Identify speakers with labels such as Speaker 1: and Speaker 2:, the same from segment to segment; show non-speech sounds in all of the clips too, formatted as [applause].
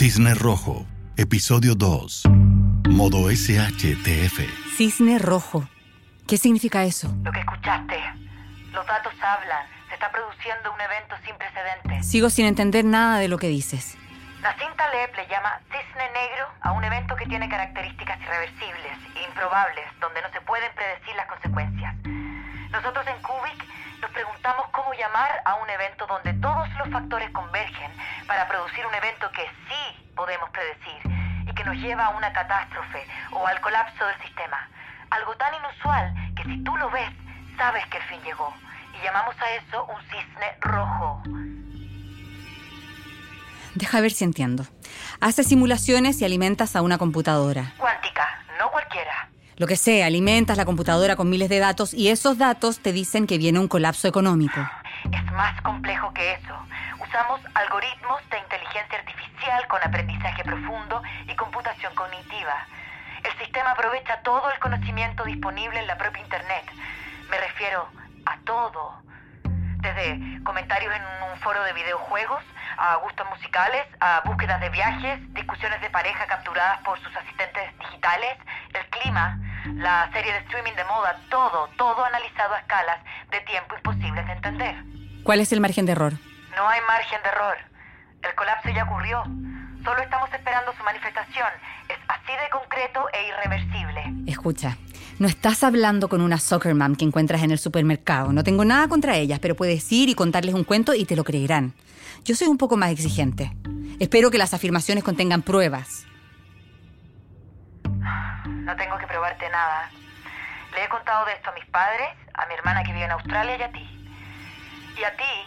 Speaker 1: Cisne Rojo, episodio 2. Modo SHTF.
Speaker 2: Cisne rojo. ¿Qué significa eso?
Speaker 3: Lo que escuchaste. Los datos hablan. Se está produciendo un evento sin precedentes.
Speaker 2: Sigo sin entender nada de lo que dices.
Speaker 3: Nassim Taleb le llama cisne negro a un evento que tiene características irreversibles e improbables, donde no se pueden predecir las consecuencias. Nosotros en Cubic nos preguntamos cómo llamar a un evento donde todos los factores convergen para producir un evento que sí podemos predecir y que nos lleva a una catástrofe o al colapso del sistema. Algo tan inusual que si tú lo ves, sabes que el fin llegó. Y llamamos a eso un cisne rojo.
Speaker 2: Deja ver si entiendo. Haces simulaciones y alimentas a una computadora.
Speaker 3: Cuántica.
Speaker 2: Lo que sea, alimentas la computadora con miles de datos y esos datos te dicen que viene un colapso económico.
Speaker 3: Es más complejo que eso. Usamos algoritmos de inteligencia artificial con aprendizaje profundo y computación cognitiva. El sistema aprovecha todo el conocimiento disponible en la propia Internet. Me refiero a todo. Desde comentarios en un foro de videojuegos, a gustos musicales, a búsquedas de viajes, discusiones de pareja capturadas por sus asistentes digitales, el clima, la serie de streaming de moda, todo, todo analizado a escalas de tiempo imposibles de entender.
Speaker 2: ¿Cuál es el margen de error?
Speaker 3: No hay margen de error. El colapso ya ocurrió. Solo estamos esperando su manifestación. Es así de concreto e irreversible.
Speaker 2: Escucha, no estás hablando con una soccer mom que encuentras en el supermercado. No tengo nada contra ellas, pero puedes ir y contarles un cuento y te lo creerán. Yo soy un poco más exigente. Espero que las afirmaciones contengan pruebas.
Speaker 3: No tengo que probarte nada. Le he contado de esto a mis padres, a mi hermana que vive en Australia y a ti. Y a ti,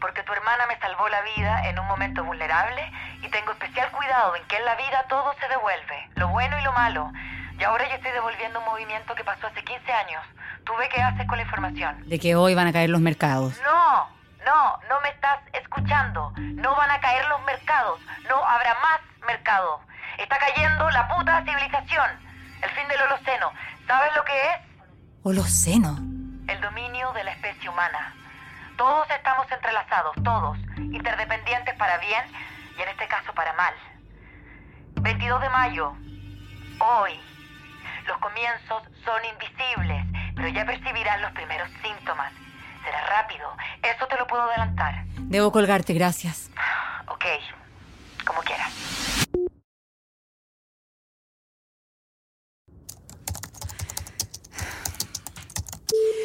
Speaker 3: porque tu hermana me salvó la vida en un momento vulnerable y tengo especial cuidado en que en la vida todo se devuelve, lo bueno y lo malo. Y ahora yo estoy devolviendo un movimiento que pasó hace 15 años. ¿Tú ve qué haces con la información?
Speaker 2: De que hoy van a caer los mercados.
Speaker 3: No, no, no me estás escuchando. No van a caer los mercados. No habrá más mercado. Está cayendo la puta civilización. El fin del Holoceno. ¿Sabes lo que es?
Speaker 2: Holoceno.
Speaker 3: El dominio de la especie humana. Todos estamos entrelazados, todos, interdependientes para bien y en este caso para mal. 22 de mayo, hoy. Los comienzos son invisibles, pero ya percibirás los primeros síntomas. Será rápido, eso te lo puedo adelantar.
Speaker 2: Debo colgarte, gracias.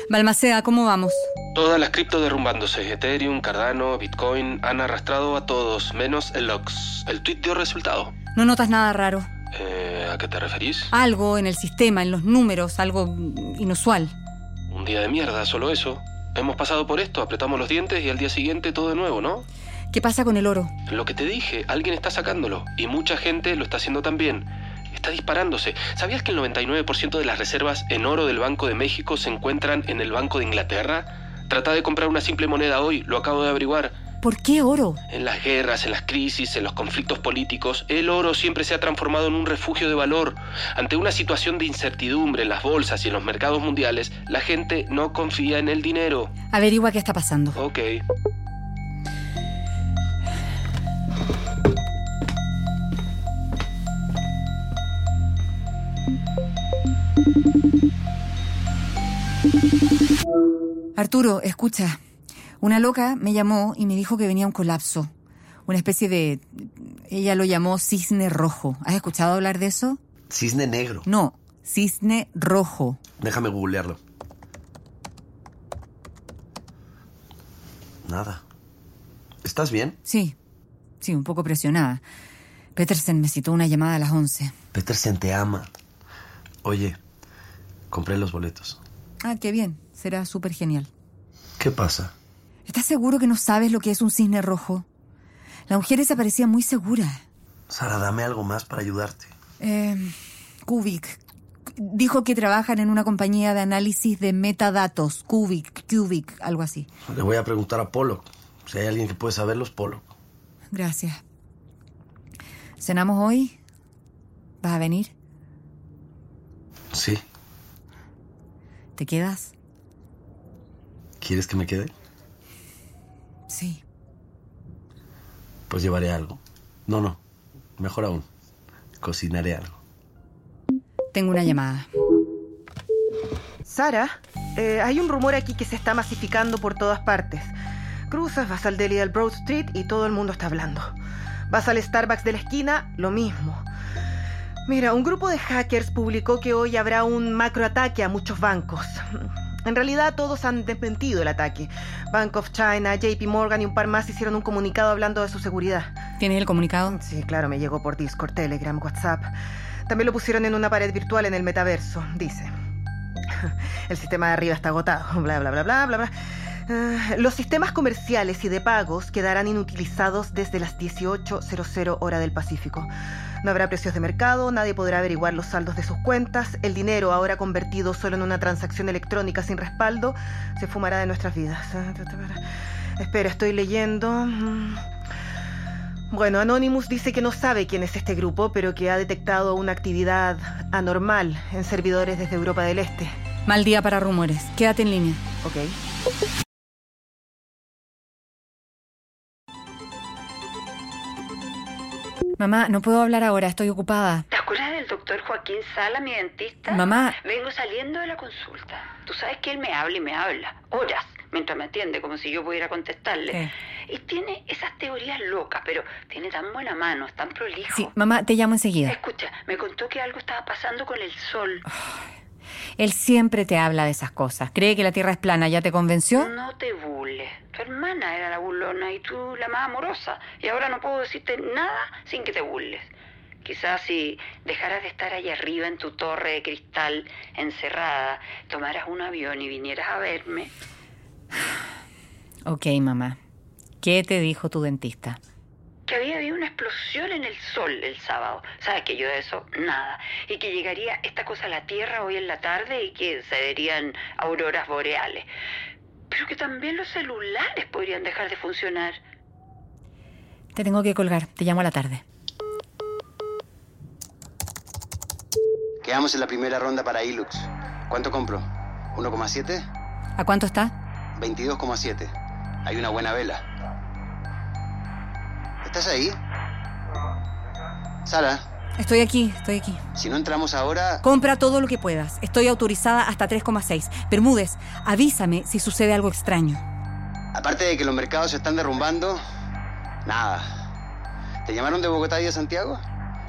Speaker 2: Balmacea, ¿cómo vamos?
Speaker 4: Todas las cripto derrumbándose. Ethereum, Cardano, Bitcoin han arrastrado a todos, menos el LOX. El tweet dio resultado.
Speaker 2: ¿No notas nada raro?
Speaker 4: Eh, ¿A qué te referís?
Speaker 2: Algo en el sistema, en los números, algo inusual.
Speaker 4: Un día de mierda, solo eso. Hemos pasado por esto, apretamos los dientes y al día siguiente todo de nuevo, ¿no?
Speaker 2: ¿Qué pasa con el oro?
Speaker 4: Lo que te dije, alguien está sacándolo y mucha gente lo está haciendo también. Está disparándose. ¿Sabías que el 99% de las reservas en oro del Banco de México se encuentran en el Banco de Inglaterra? Trata de comprar una simple moneda hoy, lo acabo de averiguar.
Speaker 2: ¿Por qué oro?
Speaker 4: En las guerras, en las crisis, en los conflictos políticos, el oro siempre se ha transformado en un refugio de valor. Ante una situación de incertidumbre en las bolsas y en los mercados mundiales, la gente no confía en el dinero.
Speaker 2: Averigua qué está pasando.
Speaker 4: Ok.
Speaker 2: Arturo, escucha. Una loca me llamó y me dijo que venía un colapso. Una especie de... Ella lo llamó cisne rojo. ¿Has escuchado hablar de eso?
Speaker 5: Cisne negro.
Speaker 2: No, cisne rojo.
Speaker 5: Déjame googlearlo. Nada. ¿Estás bien?
Speaker 2: Sí, sí, un poco presionada. Petersen me citó una llamada a las 11.
Speaker 5: Petersen te ama. Oye, compré los boletos.
Speaker 2: Ah, qué bien. Será súper genial.
Speaker 5: ¿Qué pasa?
Speaker 2: ¿Estás seguro que no sabes lo que es un cisne rojo? La mujer esa parecía muy segura.
Speaker 5: Sara, dame algo más para ayudarte.
Speaker 2: Eh, Kubik. Dijo que trabajan en una compañía de análisis de metadatos. Kubik, Cubic, algo así.
Speaker 5: Le voy a preguntar a Polo. Si hay alguien que puede saberlos, Polo.
Speaker 2: Gracias. ¿Cenamos hoy? ¿Vas a venir?
Speaker 5: Sí.
Speaker 2: ¿Te quedas?
Speaker 5: ¿Quieres que me quede?
Speaker 2: Sí.
Speaker 5: Pues llevaré algo. No, no. Mejor aún, cocinaré algo.
Speaker 2: Tengo una llamada.
Speaker 6: Sara, eh, hay un rumor aquí que se está masificando por todas partes. Cruzas, vas al deli del Broad Street y todo el mundo está hablando. Vas al Starbucks de la esquina, lo mismo. Mira, un grupo de hackers publicó que hoy habrá un macroataque a muchos bancos. En realidad todos han desmentido el ataque. Bank of China, JP Morgan y un par más hicieron un comunicado hablando de su seguridad.
Speaker 2: ¿Tienes el comunicado?
Speaker 6: Sí, claro, me llegó por Discord, Telegram, WhatsApp. También lo pusieron en una pared virtual en el metaverso. Dice. [laughs] El sistema de arriba está agotado. Bla, bla, bla, bla, bla, bla. Ah, los sistemas comerciales y de pagos quedarán inutilizados desde las 18.00 hora del Pacífico. No habrá precios de mercado, nadie podrá averiguar los saldos de sus cuentas, el dinero, ahora convertido solo en una transacción electrónica sin respaldo, se fumará de nuestras vidas. Espera, estoy leyendo. Mm. Bueno, Anonymous dice que no sabe quién es este grupo, pero que ha detectado una actividad anormal en servidores desde Europa del Este.
Speaker 2: Mal día para rumores. Quédate en línea.
Speaker 6: Ok.
Speaker 2: Mamá, no puedo hablar ahora, estoy ocupada.
Speaker 7: ¿Te acuerdas del doctor Joaquín Sala, mi dentista?
Speaker 2: Mamá.
Speaker 7: Vengo saliendo de la consulta. Tú sabes que él me habla y me habla. Horas, mientras me atiende, como si yo pudiera contestarle. Y tiene esas teorías locas, pero tiene tan buena mano, es tan prolijo.
Speaker 2: Sí, mamá, te llamo enseguida.
Speaker 7: Escucha, me contó que algo estaba pasando con el sol.
Speaker 2: Él siempre te habla de esas cosas. ¿Cree que la Tierra es plana? ¿Ya te convenció?
Speaker 7: No te burles. Tu hermana era la burlona y tú la más amorosa. Y ahora no puedo decirte nada sin que te burles. Quizás si dejaras de estar allá arriba en tu torre de cristal, encerrada, tomaras un avión y vinieras a verme.
Speaker 2: Ok, mamá. ¿Qué te dijo tu dentista?
Speaker 7: Que había habido una explosión en el sol el sábado. Sabes que yo de eso, nada. Y que llegaría esta cosa a la Tierra hoy en la tarde y que se verían auroras boreales. Pero que también los celulares podrían dejar de funcionar.
Speaker 2: Te tengo que colgar. Te llamo a la tarde.
Speaker 8: Quedamos en la primera ronda para Ilux. ¿Cuánto compro? ¿1,7?
Speaker 2: ¿A cuánto está?
Speaker 8: 22,7. Hay una buena vela. ¿Estás ahí? Sara,
Speaker 2: Estoy aquí, estoy aquí.
Speaker 8: si no entramos ahora...
Speaker 2: Compra todo lo que puedas. Estoy autorizada hasta 3,6. Bermúdez, avísame si sucede algo extraño.
Speaker 8: Aparte de que los mercados se están derrumbando, nada. ¿Te llamaron de Bogotá y de Santiago?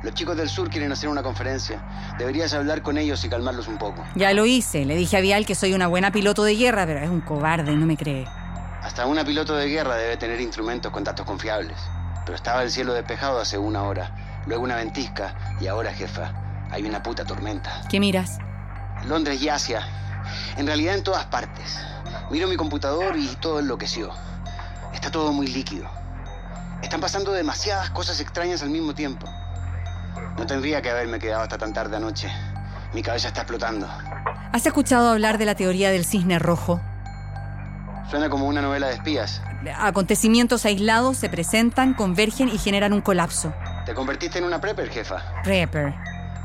Speaker 8: Los chicos del sur quieren hacer una conferencia. Deberías hablar con ellos y calmarlos un poco.
Speaker 2: Ya lo hice. Le dije a Vial que soy una buena piloto de guerra, pero es un cobarde no me cree.
Speaker 8: Hasta una piloto de guerra debe tener instrumentos con datos confiables. Pero estaba el cielo despejado hace una hora, luego una ventisca y ahora, jefa, hay una puta tormenta.
Speaker 2: ¿Qué miras?
Speaker 8: Londres y Asia. En realidad en todas partes. Miro mi computador y todo enloqueció. Está todo muy líquido. Están pasando demasiadas cosas extrañas al mismo tiempo. No tendría que haberme quedado hasta tan tarde anoche. Mi cabeza está explotando.
Speaker 2: ¿Has escuchado hablar de la teoría del cisne rojo?
Speaker 8: Suena como una novela de espías.
Speaker 2: Acontecimientos aislados se presentan, convergen y generan un colapso.
Speaker 8: Te convertiste en una prepper, jefa.
Speaker 2: Prepper.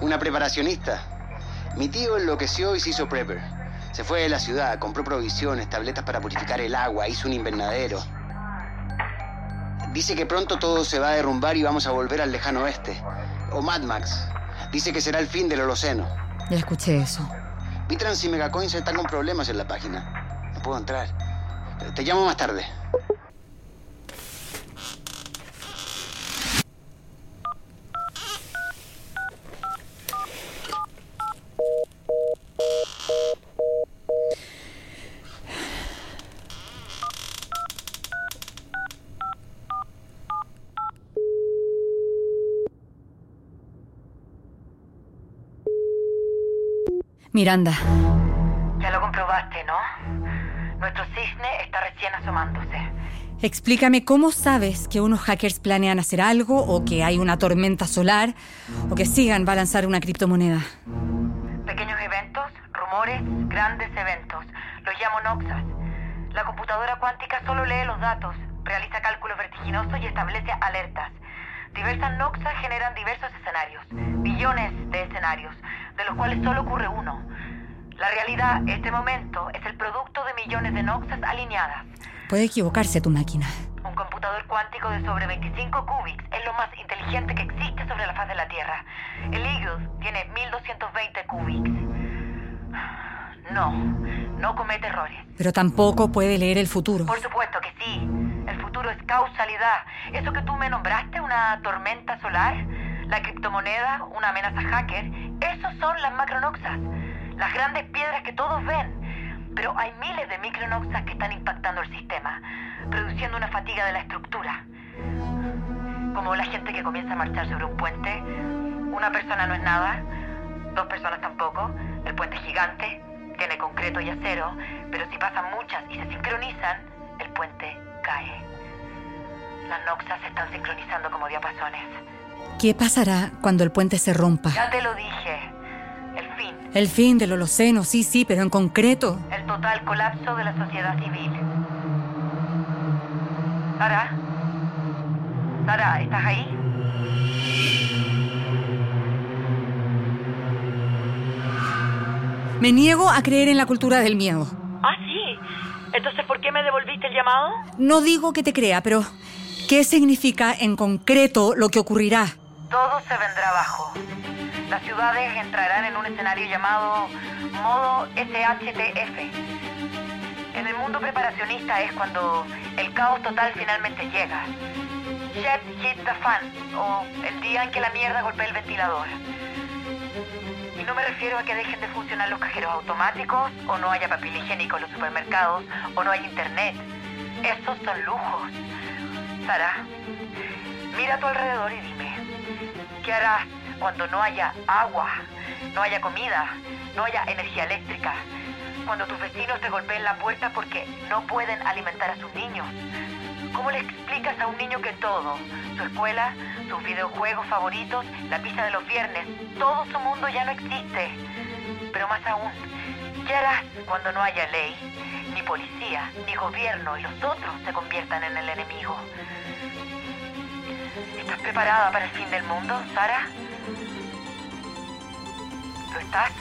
Speaker 8: Una preparacionista. Mi tío enloqueció y se hizo prepper. Se fue de la ciudad, compró provisiones, tabletas para purificar el agua, hizo un invernadero. Dice que pronto todo se va a derrumbar y vamos a volver al lejano oeste. O Mad Max. Dice que será el fin del Holoceno.
Speaker 2: Ya escuché eso.
Speaker 8: Bitrans y Megacoins están con problemas en la página. No puedo entrar. Te llamo más tarde.
Speaker 2: Miranda,
Speaker 3: cisne está recién asomándose.
Speaker 2: explícame cómo sabes que unos hackers planean hacer algo o que hay una tormenta solar o que Sigan va a lanzar una criptomoneda.
Speaker 3: Pequeños eventos, rumores, grandes eventos. Los llamo Noxas. La computadora cuántica solo lee los datos, realiza cálculos vertiginosos y establece alertas. Diversas Noxas generan diversos escenarios, billones de escenarios, de los cuales solo ocurre uno. La realidad, este momento, es el millones de Noxas alineadas.
Speaker 2: Puede equivocarse tu máquina.
Speaker 3: Un computador cuántico de sobre 25 qubits es lo más inteligente que existe sobre la faz de la Tierra. El Eagle tiene 1220 cubics. No, no comete errores.
Speaker 2: Pero tampoco puede leer el futuro.
Speaker 3: Por supuesto que sí. El futuro es causalidad. Eso que tú me nombraste, una tormenta solar, la criptomoneda, una amenaza hacker, esos son las macronoxas, las grandes piedras que todos ven. Pero hay miles de micronoxas que están impactando el sistema, produciendo una fatiga de la estructura. Como la gente que comienza a marchar sobre un puente. Una persona no es nada, dos personas tampoco. El puente es gigante, tiene concreto y acero, pero si pasan muchas y se sincronizan, el puente cae. Las noxas se están sincronizando como diapasones.
Speaker 2: ¿Qué pasará cuando el puente se rompa?
Speaker 3: Ya te lo dije. El fin.
Speaker 2: El fin del Holoceno, sí, sí, pero en concreto.
Speaker 3: El total colapso de la sociedad civil. Sara. Sara, ¿estás ahí?
Speaker 2: Me niego a creer en la cultura del miedo.
Speaker 3: Ah, sí. Entonces, ¿por qué me devolviste el llamado?
Speaker 2: No digo que te crea, pero ¿qué significa en concreto lo que ocurrirá?
Speaker 3: Todo se vendrá abajo. Las ciudades entrarán en un escenario llamado modo SHTF. En el mundo preparacionista es cuando el caos total finalmente llega. Hit the fan, o el día en que la mierda golpea el ventilador. Y no me refiero a que dejen de funcionar los cajeros automáticos, o no haya papel higiénico en los supermercados, o no haya internet. Estos son lujos. Sara, mira a tu alrededor y dime, ¿qué harás cuando no haya agua, no haya comida, no haya energía eléctrica? Cuando tus vecinos te golpeen la puerta porque no pueden alimentar a sus niños. ¿Cómo le explicas a un niño que todo, su escuela, sus videojuegos favoritos, la pizza de los viernes, todo su mundo ya no existe? Pero más aún, ¿qué harás cuando no haya ley, ni policía, ni gobierno y los otros se conviertan en el enemigo? ¿Estás preparada para el fin del mundo, Sara? ¿Lo estás?